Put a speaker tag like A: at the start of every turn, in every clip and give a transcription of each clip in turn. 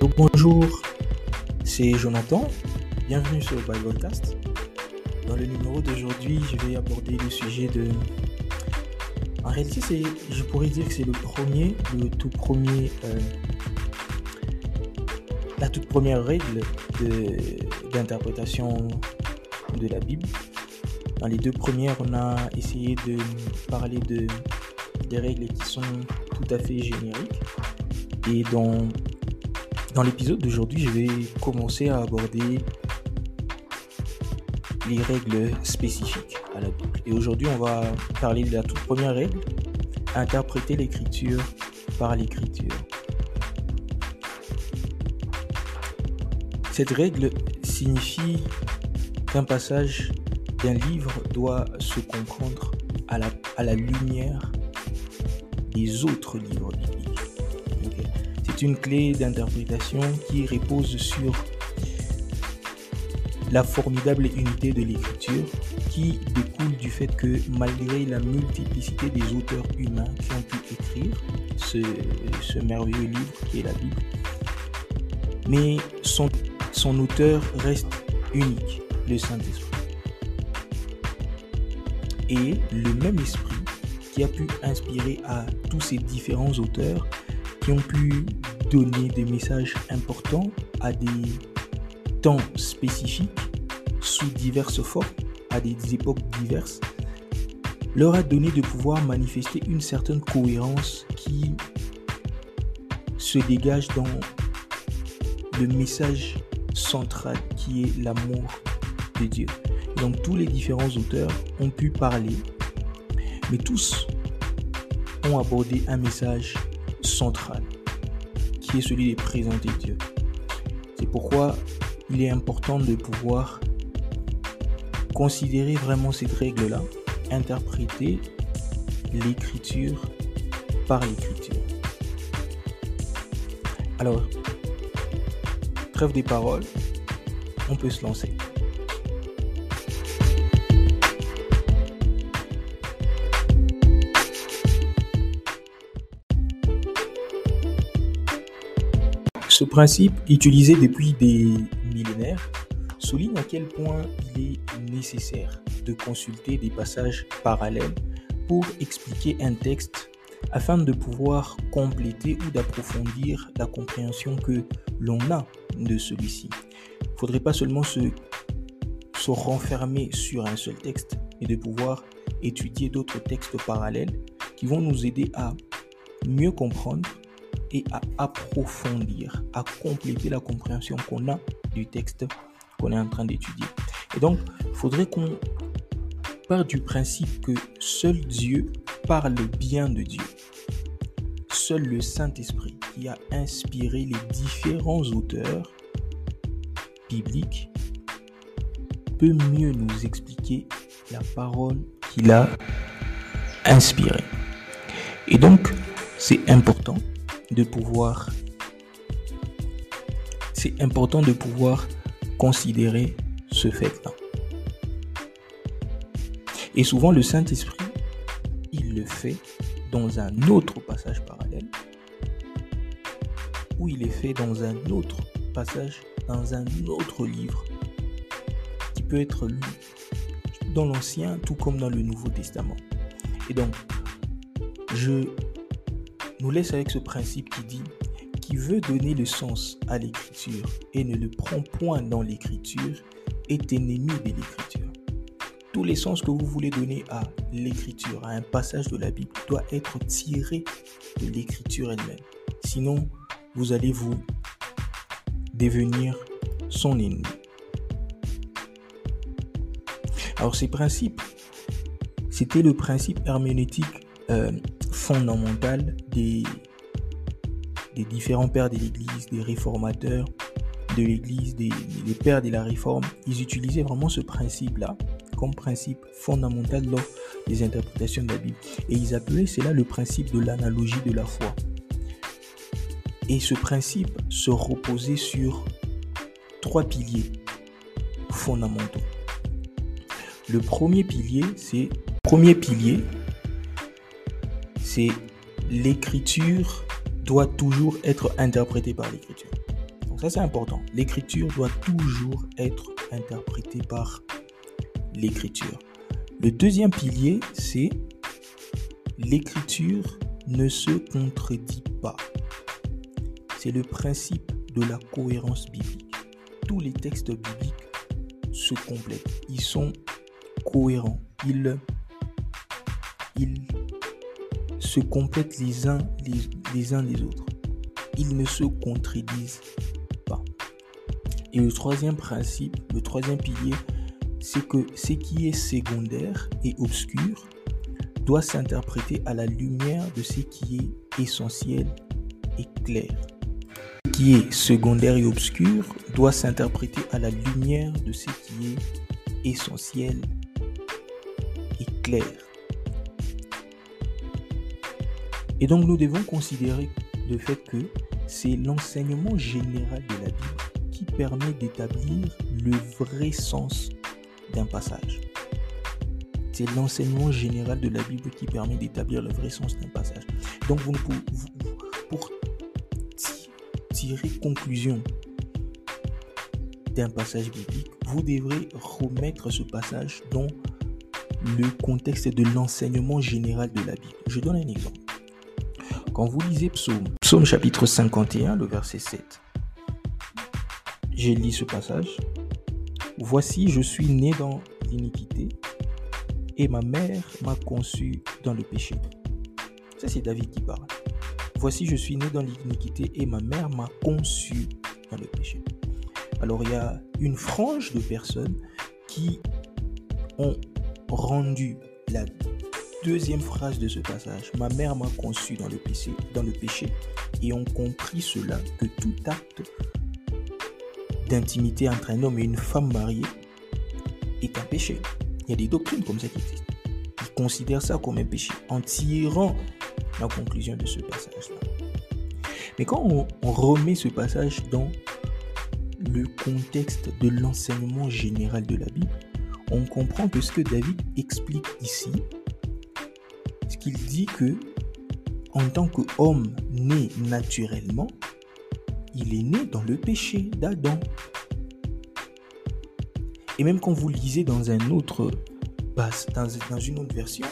A: Bonjour, c'est Jonathan. Bienvenue sur le Biblecast. Dans le numéro d'aujourd'hui, je vais aborder le sujet de. En réalité, c'est, je pourrais dire que c'est le premier, le tout premier, euh, la toute première règle de, d'interprétation de la Bible. Dans les deux premières, on a essayé de parler de des règles qui sont tout à fait génériques. Et dans, dans l'épisode d'aujourd'hui, je vais commencer à aborder les règles spécifiques à la Bible. Et aujourd'hui, on va parler de la toute première règle, interpréter l'écriture par l'écriture. Cette règle signifie qu'un passage d'un livre doit se comprendre à la, lumière des autres livres. Une clé d'interprétation qui repose sur la formidable unité de l'écriture qui découle du fait que malgré la multiplicité des auteurs humains qui ont pu écrire ce, merveilleux livre qui est la Bible, mais son auteur reste unique, le Saint-Esprit. Et le même esprit qui a pu inspirer à tous ces différents auteurs qui ont pu donner des messages importants à des temps spécifiques sous diverses formes, à des époques diverses, leur a donné de pouvoir manifester une certaine cohérence qui se dégage dans le message central qui est l'amour de Dieu. Donc tous les différents auteurs ont pu parler, mais tous ont abordé un message central qui est celui de présenter Dieu. C'est pourquoi il est important de pouvoir considérer vraiment cette règle-là, interpréter l'écriture par l'écriture. Alors, trêve des paroles, on peut se lancer. Ce principe, utilisé depuis des millénaires, souligne à quel point il est nécessaire de consulter des passages parallèles pour expliquer un texte afin de pouvoir compléter ou d'approfondir la compréhension que l'on a de celui-ci. Il ne faudrait pas seulement se, renfermer sur un seul texte, mais de pouvoir étudier d'autres textes parallèles qui vont nous aider à mieux comprendre et à approfondir, à compléter la compréhension qu'on a du texte qu'on est en train d'étudier. Et donc, il faudrait qu'on part du principe que seul Dieu parle bien de Dieu. Seul le Saint-Esprit qui a inspiré les différents auteurs bibliques peut mieux nous expliquer la parole qu'il a inspirée. Et donc, c'est important de pouvoir c'est important de pouvoir considérer ce fait-là. Et souvent le Saint-Esprit, il le fait dans un autre passage parallèle ou il est fait dans un autre passage, dans un autre livre qui peut être lu dans l'Ancien tout comme dans le Nouveau Testament. Et donc, je nous laisse avec ce principe qui dit qui veut donner le sens à l'écriture et ne le prend point dans l'écriture est ennemi de l'écriture. Tous les sens que vous voulez donner à l'écriture, à un passage de la Bible, doit être tiré de l'écriture elle-même. Sinon, vous allez vous devenir son ennemi. Alors ces principes, c'était le principe herméneutique euh, fondamental des, des différents pères de l'Église, des réformateurs de l'Église, des, des, pères de la réforme. Ils utilisaient vraiment ce principe-là comme principe fondamental lors des interprétations de la Bible. Et ils appelaient cela le principe de l'analogie de la foi. Et ce principe se reposait sur trois piliers fondamentaux. Le premier pilier, c'est premier pilier, l'écriture doit toujours être interprétée par l'écriture. Donc ça c'est important. L'écriture doit toujours être interprétée par l'écriture. Le deuxième pilier, c'est l'écriture ne se contredit pas. C'est le principe de la cohérence biblique. Tous les textes bibliques se complètent. Ils sont cohérents. Ils, ils se complètent les uns les, les autres. Ils ne se contredisent pas. Et le troisième principe, le troisième pilier, c'est que ce qui est secondaire et obscur doit s'interpréter à la lumière de ce qui est essentiel et clair. Ce qui est secondaire et obscur doit s'interpréter à la lumière de ce qui est essentiel et clair. Et donc nous devons considérer le fait que c'est l'enseignement général de la Bible qui permet d'établir le vrai sens d'un passage. C'est l'enseignement général de la Bible qui permet d'établir le vrai sens d'un passage. Donc vous, pour tirer conclusion d'un passage biblique, vous devrez remettre ce passage dans le contexte de l'enseignement général de la Bible. Je donne un exemple. Quand vous lisez Psaume, Psaume chapitre 51, le verset 7, j'ai lu ce passage. Voici, je suis né dans l'iniquité et ma mère m'a conçu dans le péché. Ça, c'est David qui parle. Voici, je suis né dans l'iniquité et ma mère m'a conçu dans le péché. Alors, il y a une frange de personnes qui ont rendu la deuxième phrase de ce passage, ma mère m'a conçu dans le péché, dans et ont compris cela que tout acte d'intimité entre un homme et une femme mariée est un péché. Il y a des doctrines comme ça qui existent. Ils considèrent ça comme un péché en tirant la conclusion de ce passage-là. Mais quand on, remet ce passage dans le contexte de l'enseignement général de la Bible, on comprend que ce que David explique ici, qu'il dit que en tant qu'homme né naturellement, il est né dans le péché d'Adam. Et même quand vous lisez dans un autre dans, dans une autre version,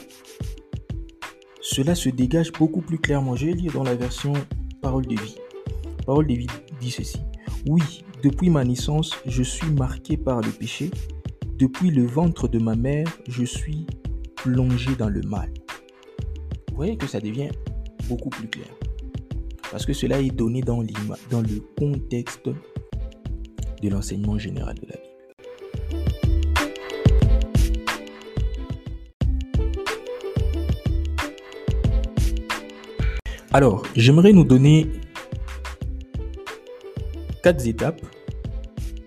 A: cela se dégage beaucoup plus clairement. Je vais lire dans la version Parole de vie. Parole de vie dit ceci. Oui, depuis ma naissance, je suis marqué par le péché. Depuis le ventre de ma mère, je suis plongé dans le mal. Voyez que ça devient beaucoup plus clair. Parce que cela est donné dans, dans le contexte de l'enseignement général de la Bible. Alors, j'aimerais nous donner quatre étapes,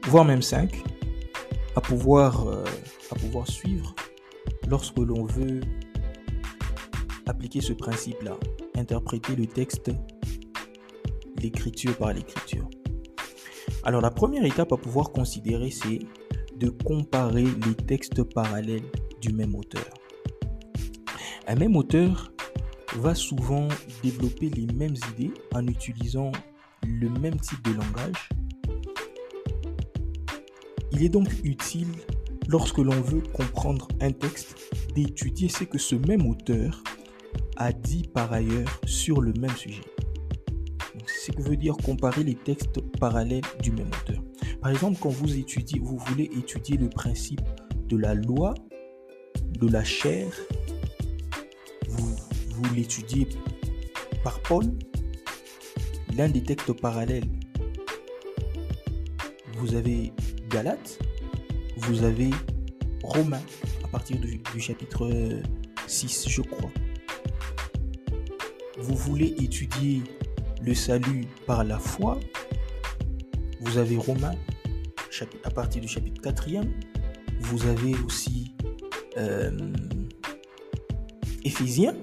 A: voire même cinq, à pouvoir, euh, à pouvoir suivre lorsque l'on veut appliquer ce principe-là, interpréter le texte, l'écriture par l'écriture. Alors la première étape à pouvoir considérer, c'est de comparer les textes parallèles du même auteur. Un même auteur va souvent développer les mêmes idées en utilisant le même type de langage. Il est donc utile, lorsque l'on veut comprendre un texte, d'étudier ce que ce même auteur a dit par ailleurs sur le même sujet. C'est ce que veut dire comparer les textes parallèles du même auteur. Par exemple, quand vous étudiez, vous voulez étudier le principe de la loi, de la chair, vous, l'étudiez par Paul, l'un des textes parallèles, vous avez Galates, vous avez Romains, à partir du, du chapitre 6, je crois vous voulez étudier le salut par la foi, vous avez Romains à partir du chapitre 4e, vous avez aussi euh, Éphésiens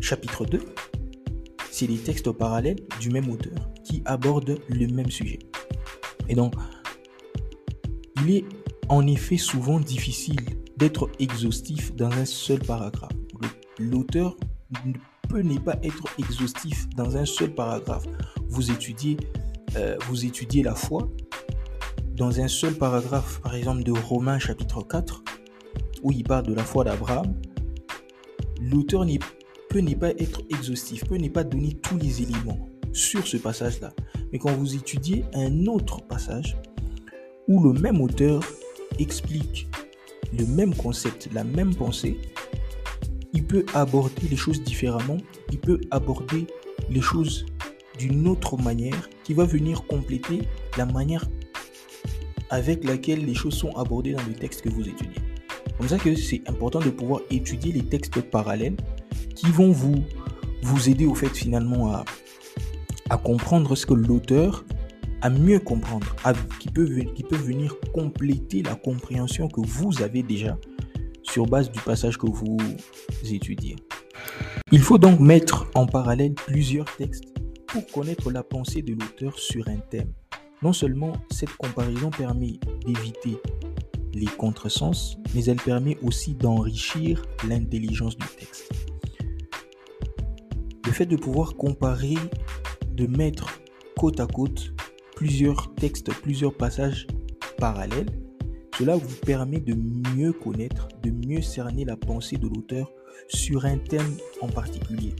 A: chapitre 2, c'est des textes parallèles du même auteur qui abordent le même sujet. Et donc, il est en effet souvent difficile d'être exhaustif dans un seul paragraphe. L'auteur peut pas être exhaustif dans un seul paragraphe. Vous étudiez euh, vous étudiez la foi, dans un seul paragraphe, par exemple de Romains chapitre 4, où il parle de la foi d'Abraham, l'auteur peut ne pas être exhaustif, peut ne pas donner tous les éléments sur ce passage-là. Mais quand vous étudiez un autre passage, où le même auteur explique le même concept, la même pensée, il peut aborder les choses différemment, il peut aborder les choses d'une autre manière qui va venir compléter la manière avec laquelle les choses sont abordées dans le texte que vous étudiez. Comme ça que c'est important de pouvoir étudier les textes parallèles qui vont vous, vous aider au fait finalement à, à comprendre ce que l'auteur a mieux comprendre, qui, peut, qui peut venir compléter la compréhension que vous avez déjà sur base du passage que vous étudiez. Il faut donc mettre en parallèle plusieurs textes pour connaître la pensée de l'auteur sur un thème. Non seulement cette comparaison permet d'éviter les contresens, mais elle permet aussi d'enrichir l'intelligence du texte. Le fait de pouvoir comparer, de mettre côte à côte plusieurs textes, plusieurs passages parallèles, cela vous permet de mieux connaître, de mieux cerner la pensée de l'auteur sur un thème en particulier.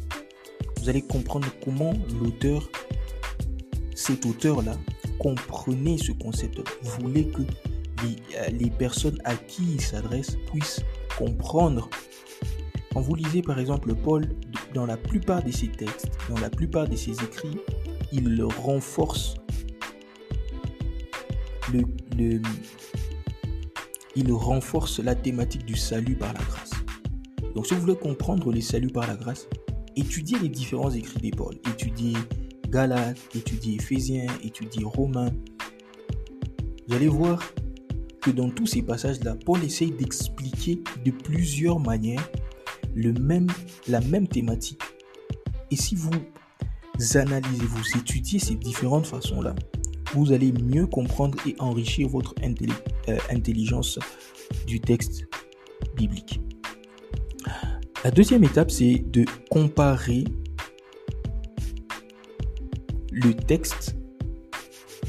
A: Vous allez comprendre comment l'auteur, cet auteur-là, comprenait ce concept. Voulez que les, euh, les personnes à qui il s'adresse puissent comprendre. Quand vous lisez par exemple Paul, dans la plupart de ses textes, dans la plupart de ses écrits, il renforce le, il renforce la thématique du salut par la grâce. Donc si vous voulez comprendre le salut par la grâce, étudiez les différents écrits des Paul. Étudiez Galates, étudiez Éphésiens, étudiez Romains. Vous allez voir que dans tous ces passages-là, Paul essaye d'expliquer de plusieurs manières le même, la même thématique. Et si vous analysez, vous étudiez ces différentes façons-là, vous allez mieux comprendre et enrichir votre euh, intelligence du texte biblique. La deuxième étape, c'est de comparer le texte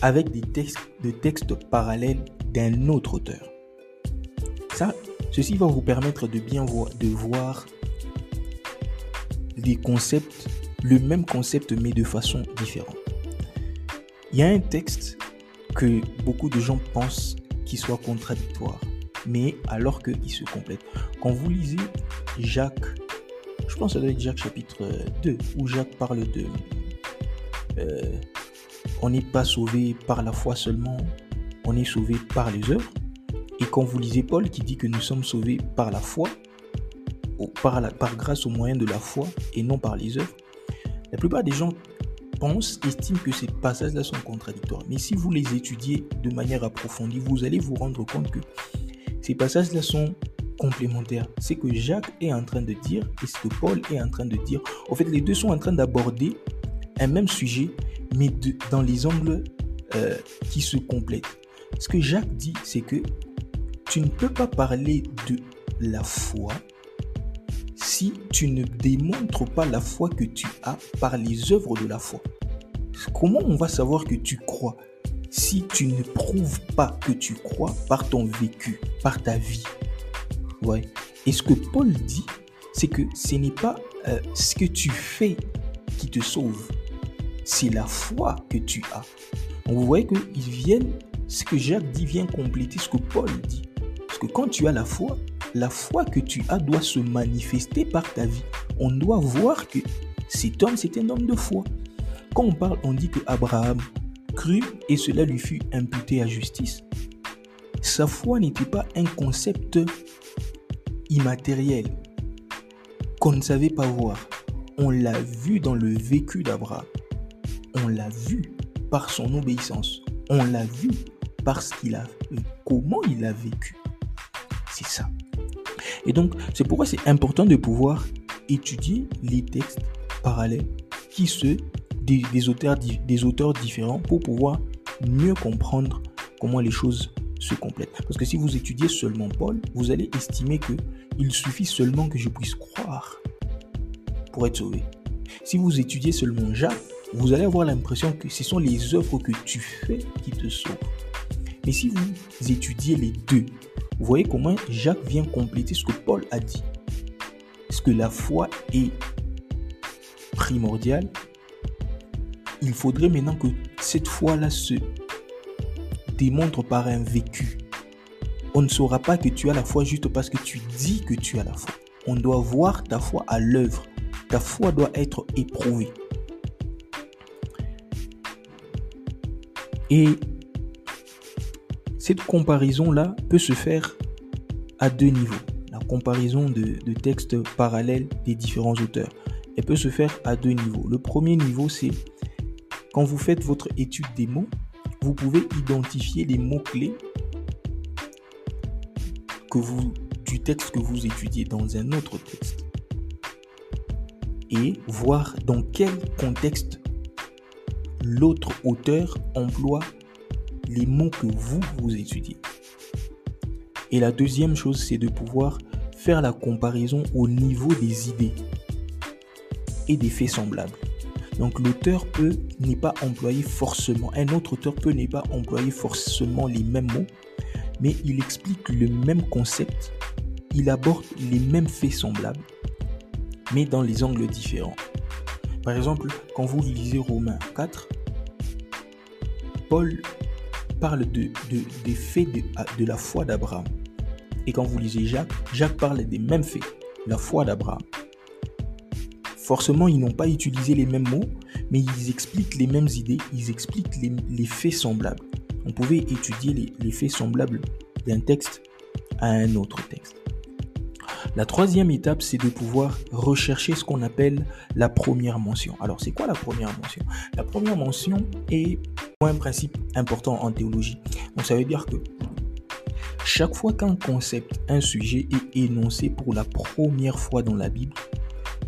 A: avec des textes, textes parallèles d'un autre auteur. Ça, ceci va vous permettre de bien voir, de voir concepts, le même concept mais de façon différente. Il y a un texte que beaucoup de gens pensent qu'il soit contradictoire, mais alors qu'il se complète. Quand vous lisez Jacques, je pense que ça doit être Jacques chapitre 2, où Jacques parle de euh, on n'est pas sauvé par la foi seulement, on est sauvé par les œuvres. Et quand vous lisez Paul qui dit que nous sommes sauvés par la foi, par, la, par grâce au moyen de la foi et non par les œuvres, la plupart des gens pense, estime que ces passages-là sont contradictoires. Mais si vous les étudiez de manière approfondie, vous allez vous rendre compte que ces passages-là sont complémentaires. C'est que Jacques est en train de dire et ce que Paul est en train de dire. En fait, les deux sont en train d'aborder un même sujet, mais dans les angles euh, qui se complètent. Ce que Jacques dit, c'est que tu ne peux pas parler de la foi si tu ne démontres pas la foi que tu as par les œuvres de la foi. Comment on va savoir que tu crois si tu ne prouves pas que tu crois par ton vécu, par ta vie? Ouais. Et ce que Paul dit, c'est que ce n'est pas euh, ce que tu fais qui te sauve, c'est la foi que tu as. Vous voyez que ils viennent, ce que Jacques dit vient compléter ce que Paul dit. Parce que quand tu as la foi, la foi que tu as doit se manifester par ta vie. On doit voir que cet homme, c'est un homme de foi. Quand on parle, on dit que Abraham crut et cela lui fut imputé à justice. Sa foi n'était pas un concept immatériel qu'on ne savait pas voir. On l'a vu dans le vécu d'Abraham. On l'a vu par son obéissance. On l'a vu parce qu'il a comment il a vécu. C'est ça. Et donc, c'est pourquoi c'est important de pouvoir étudier les textes parallèles qui se des, auteurs, des auteurs différents pour pouvoir mieux comprendre comment les choses se complètent. Parce que si vous étudiez seulement Paul, vous allez estimer que il suffit seulement que je puisse croire pour être sauvé. Si vous étudiez seulement Jacques, vous allez avoir l'impression que ce sont les œuvres que tu fais qui te sauvent. Mais si vous étudiez les deux, vous voyez comment Jacques vient compléter ce que Paul a dit. Est-ce que la foi est primordiale? Il faudrait maintenant que cette foi-là se démontre par un vécu. On ne saura pas que tu as la foi juste parce que tu dis que tu as la foi. On doit voir ta foi à l'œuvre. Ta foi doit être éprouvée. Et cette comparaison-là peut se faire à deux niveaux. La comparaison de, textes parallèles des différents auteurs. Elle peut se faire à deux niveaux. Le premier niveau, c'est quand vous faites votre étude des mots, vous pouvez identifier les mots-clés que vous, du texte que vous étudiez dans un autre texte et voir dans quel contexte l'autre auteur emploie les mots que vous, vous étudiez. Et la deuxième chose, c'est de pouvoir faire la comparaison au niveau des idées et des faits semblables. Donc l'auteur peut n'est pas employer forcément, un autre auteur peut n'est pas employer forcément les mêmes mots, mais il explique le même concept, il aborde les mêmes faits semblables, mais dans les angles différents. Par exemple, quand vous lisez Romains 4, Paul parle de, des faits de, la foi d'Abraham. Et quand vous lisez Jacques, Jacques parle des mêmes faits, la foi d'Abraham. Forcément, ils n'ont pas utilisé les mêmes mots, mais ils expliquent les mêmes idées, ils expliquent les, faits semblables. On pouvait étudier les faits semblables d'un texte à un autre texte. La troisième étape, c'est de pouvoir rechercher ce qu'on appelle la première mention. Alors, c'est quoi la première mention? La première mention est un principe important en théologie. Donc, ça veut dire que chaque fois qu'un concept, un sujet est énoncé pour la première fois dans la Bible,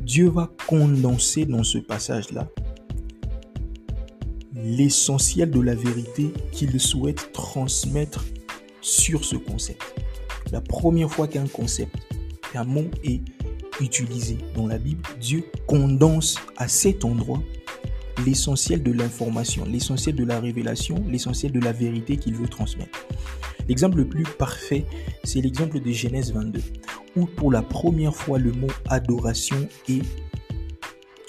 A: Dieu va condenser dans ce passage-là l'essentiel de la vérité qu'il souhaite transmettre sur ce concept. La première fois qu'un concept, mot est utilisé dans la Bible, Dieu condense à cet endroit l'essentiel de l'information, l'essentiel de la révélation, l'essentiel de la vérité qu'il veut transmettre. L'exemple le plus parfait, c'est l'exemple de Genèse 22, où pour la première fois le mot adoration et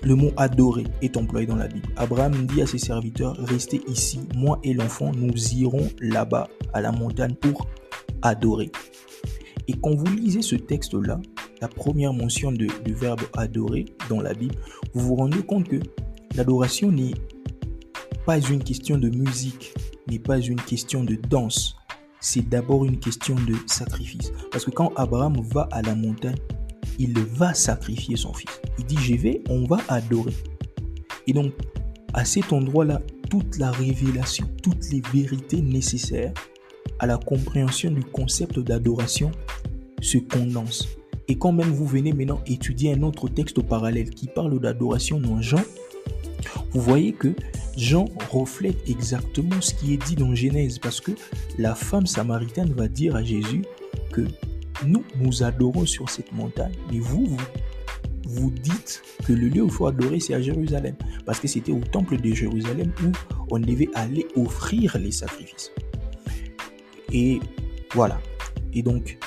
A: le mot adorer est employé dans la Bible. Abraham dit à ses serviteurs, restez ici, moi et l'enfant, nous irons là-bas à la montagne pour adorer. Et quand vous lisez ce texte-là, la première mention du verbe adorer dans la Bible, vous vous rendez compte que l'adoration n'est pas une question de musique, n'est pas une question de danse. C'est d'abord une question de sacrifice. Parce que quand Abraham va à la montagne, il va sacrifier son fils. Il dit, je vais, on va adorer. Et donc, à cet endroit-là, toute la révélation, toutes les vérités nécessaires à la compréhension du concept d'adoration se condensent. Et quand même vous venez maintenant étudier un autre texte parallèle qui parle d'adoration dans Jean, vous voyez que Jean reflète exactement ce qui est dit dans Genèse parce que la femme samaritaine va dire à Jésus que nous, nous adorons sur cette montagne, mais vous, vous, vous dites que le lieu où il faut adorer, c'est à Jérusalem. Parce que c'était au temple de Jérusalem où on devait aller offrir les sacrifices. Et voilà. Et donc,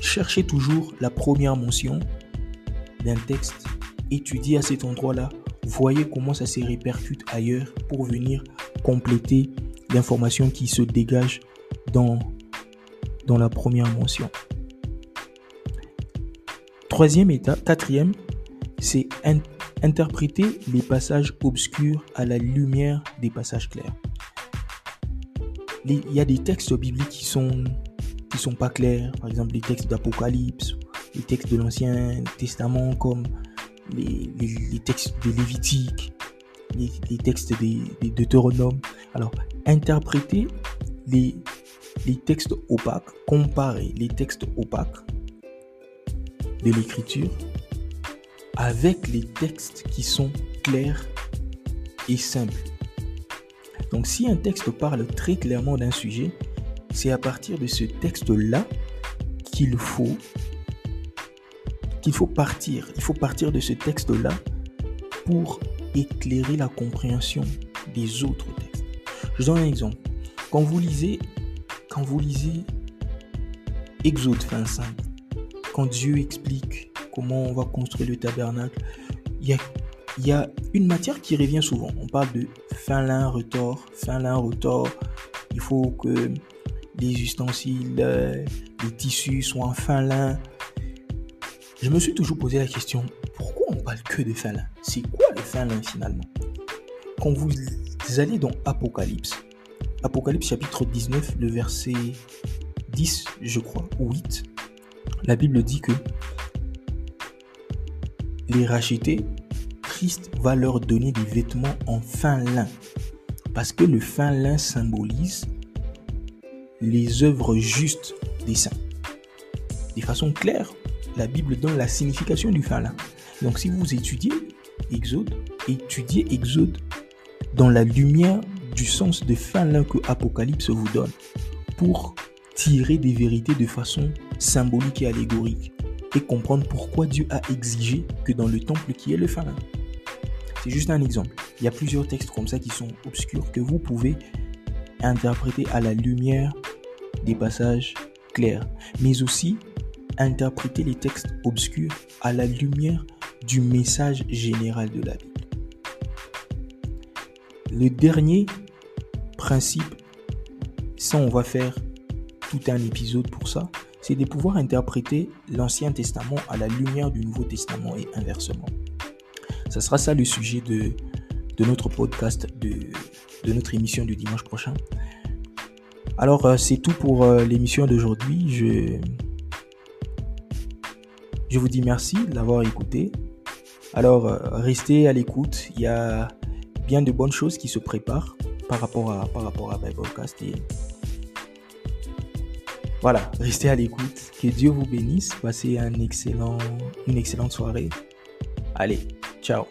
A: cherchez toujours la première mention d'un texte, étudiez à cet endroit-là, voyez comment ça se répercute ailleurs pour venir compléter l'information qui se dégage dans, dans la première mention. Troisième étape, quatrième, c'est interpréter les passages obscurs à la lumière des passages clairs. Il y a des textes bibliques qui sont qui sont pas clairs, par exemple les textes d'Apocalypse, les textes de l'Ancien Testament comme les, textes de Lévitique, les, textes des, des Deutéronomes. Alors, interpréter les, les textes opaques, comparer les textes opaques de l'écriture avec les textes qui sont clairs et simples. Donc si un texte parle très clairement d'un sujet, c'est à partir de ce texte-là qu'il faut qu'il faut partir. Il faut partir de ce texte-là pour éclairer la compréhension des autres textes. Je donne un exemple. Quand vous lisez, quand vous lisez Exode 25, quand Dieu explique comment on va construire le tabernacle, il y a, il y a une matière qui revient souvent. On parle de fin lin, retors, fin lin, retors. Il faut que les ustensiles, euh, les tissus soient en fin lin. Je me suis toujours posé la question, pourquoi on parle que de fin lin? C'est quoi le fin lin finalement? Quand vous allez dans Apocalypse, Apocalypse chapitre 19, le verset 10, je crois, ou 8, la Bible dit que les rachetés, Christ va leur donner des vêtements en fin lin. Parce que le fin lin symbolise les œuvres justes des saints. De façon claire, la Bible donne la signification du fin lin. Donc si vous étudiez Exode, étudiez Exode dans la lumière du sens de fin lin que Apocalypse vous donne pour tirer des vérités de façon symbolique et allégorique et comprendre pourquoi Dieu a exigé que dans le temple qui est le fin lin. C'est juste un exemple. Il y a plusieurs textes comme ça qui sont obscurs que vous pouvez interpréter à la lumière des passages clairs, mais aussi interpréter les textes obscurs à la lumière du message général de la Bible. Le dernier principe, ça on va faire tout un épisode pour ça, c'est de pouvoir interpréter l'Ancien Testament à la lumière du Nouveau Testament et inversement. Ce sera ça le sujet de, de notre podcast, de, de notre émission du dimanche prochain. Alors, euh, c'est tout pour euh, l'émission d'aujourd'hui. Je, je vous dis merci d'avoir écouté. Alors, euh, restez à l'écoute. Il y a bien de bonnes choses qui se préparent par rapport à, par rapport à voilà, restez à l'écoute. Que Dieu vous bénisse. Passez une excellente soirée. Allez, ciao